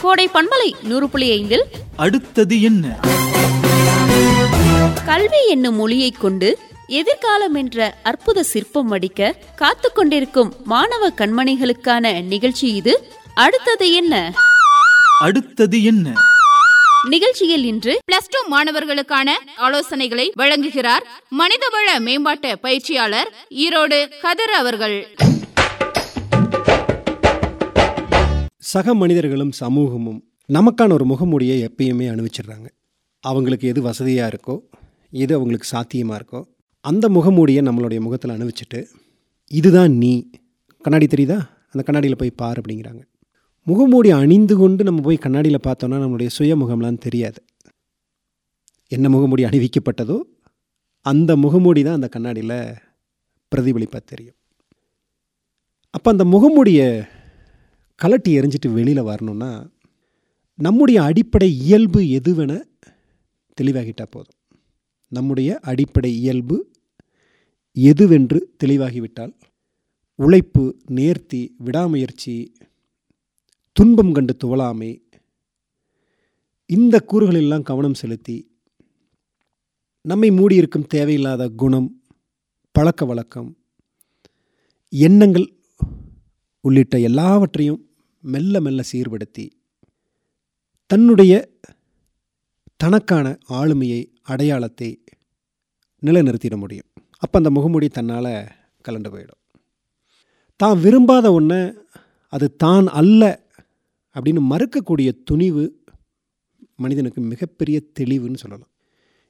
கோடை பண்பலை நூறு புள்ளி ஐந்தில் அடுத்தது என்ன? கல்வி என்னும் மொழியைக் கொண்டு எதிர்காலம் என்ற அற்புத சிற்பம் வடிக்க காத்து கொண்டிருக்கும் மாணவ கண்மணிகளுக்கான நிகழ்ச்சி இது. அடுத்தது என்ன? அடுத்தது என்ன? நிகழ்ச்சியில் இன்று பிளஸ் டூ மாணவர்களுக்கான ஆலோசனைகளை வழங்குகிறார் மனிதவள மேம்பாட்டு பயிற்சியாளர் ஈரோடு கதர் அவர்கள். சக மனிதர்களும் சமூகமும் நமக்கான ஒரு முகமூடியை எப்பயுமே அணிவிச்சிடுறாங்க. அவங்களுக்கு எது வசதியாக இருக்கோ எது அவங்களுக்கு சாத்தியமாக இருக்கோ அந்த முகமூடியை நம்மளுடைய முகத்தில் அணிவிச்சிட்டு இதுதான் நீ. கண்ணாடி தெரியுதா? அந்த கண்ணாடியில் போய் பார் அப்படிங்கிறாங்க. முகமூடி அணிந்து கொண்டு நம்ம போய் கண்ணாடியில் பார்த்தோன்னா நம்மளுடைய சுயமுகம்லாம் தெரியாது. என்ன முகமூடி அணிவிக்கப்பட்டதோ அந்த முகமூடி தான் அந்த கண்ணாடியில் பிரதிபலிப்பாக தெரியும். அப்போ அந்த முகமூடியை கலட்டி எறிஞ்சிட்டு வெளியில் வரணும்னா நம்முடைய அடிப்படை இயல்பு எதுவென தெளிவாகிட்டால் போதும். நம்முடைய அடிப்படை இயல்பு எதுவென்று தெளிவாகிவிட்டால் உழைப்பு நேர்த்தி விடாமுயற்சி துன்பம் கண்டு துவளாமை. இந்த கூறுகளெல்லாம் கவனம் செலுத்தி நம்மை மூடியிருக்கும் தேவையில்லாத குணம் பழக்க வழக்கம் எண்ணங்கள் உள்ளிட்ட எல்லாவற்றையும் மெல்ல மெல்ல சீர்படுத்தி தன்னுடைய தனக்கான ஆளுமையை அடையாளத்தை நிலைநிறுத்திட முடியும். அப்போ அந்த முகமூடி தன்னால் கலண்டு போயிடும். தான் விரும்பாத ஒன்று அது தான் அல்ல அப்படின்னு மறுக்கக்கூடிய துணிவு மனிதனுக்கு மிகப்பெரிய தெளிவுன்னு சொல்லலாம்.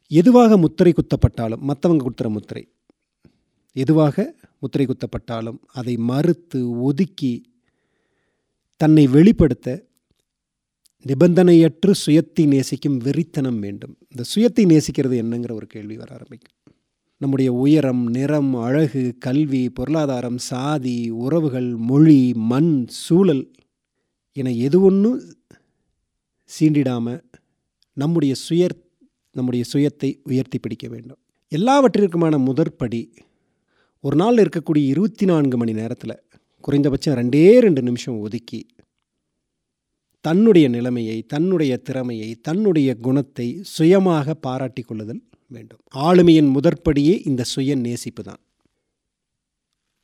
எதுவாக முத்திரை குத்தப்பட்டாலும் மற்றவங்க குத்துற முத்திரை எதுவாக முத்திரை குத்தப்பட்டாலும் அதை மறுத்து ஒதுக்கி தன்னை வெளிப்படுத்த நிபந்தனையற்று சுயத்தை நேசிக்கும் வெறித்தனம் வேண்டும். இந்த சுயத்தை நேசிக்கிறது என்னங்கிற ஒரு கேள்வி வர ஆரம்பிக்கும். நம்முடைய உயரம் நிறம் அழகு கல்வி பொருளாதாரம் சாதி உறவுகள் மொழி மண் சூழல் என எது ஒன்றும் சீண்டிடாமல் நம்முடைய சுயர் நம்முடைய சுயத்தை உயர்த்தி பிடிக்க வேண்டும். எல்லாவற்றிற்குமான முதற்படி ஒரு நாள் இருக்கக்கூடிய இருபத்தி நான்கு மணி நேரத்தில் குறைந்தபட்சம் ரெண்டே ரெண்டு நிமிஷம் ஒதுக்கி தன்னுடைய நிலைமையை தன்னுடைய திறமையை தன்னுடைய குணத்தை சுயமாக பாராட்டி கொள்ளுதல் வேண்டும். ஆளுமையின் முதற்படியே இந்த சுய நேசிப்பு தான்.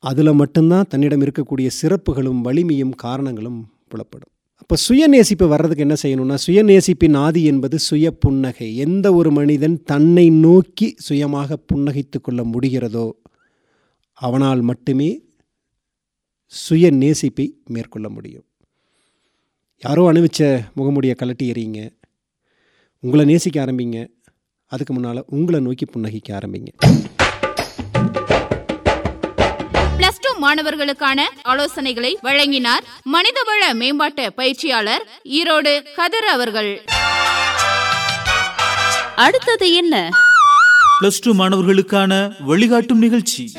அதில் மட்டும்தான் தன்னிடம் இருக்கக்கூடிய சிறப்புகளும் வலிமையும் காரணங்களும் புலப்படும். அப்போ சுயநேசிப்பு வர்றதுக்கு என்ன செய்யணும்னா சுயநேசிப்பின் ஆதி என்பது சுய புன்னகை. எந்த ஒரு மனிதன் தன்னை நோக்கி சுயமாக புன்னகைத்து கொள்ள முடிகிறதோ அவனால் மட்டுமே சுய நேசிப்பை மேற்கொள்ள முடியும். யாரோ அணிவிச்ச முகமுடியை கலட்டி எறிங்க உங்களை நேசிக்க ஆரம்பிங்க. அதுக்கு முன்னால் உங்களை நோக்கி புன்னகிக்க ஆரம்பிங்க. மாணவர்களுக்கான ஆலோசனைகளை வழங்கினார் மனிதவள மேம்பாட்டு பயிற்சியாளர் ஈரோடு கதிர் அவர்கள். அடுத்தது என்ன? பிளஸ் டூ மாணவர்களுக்கான வழிகாட்டும் நிகழ்ச்சி.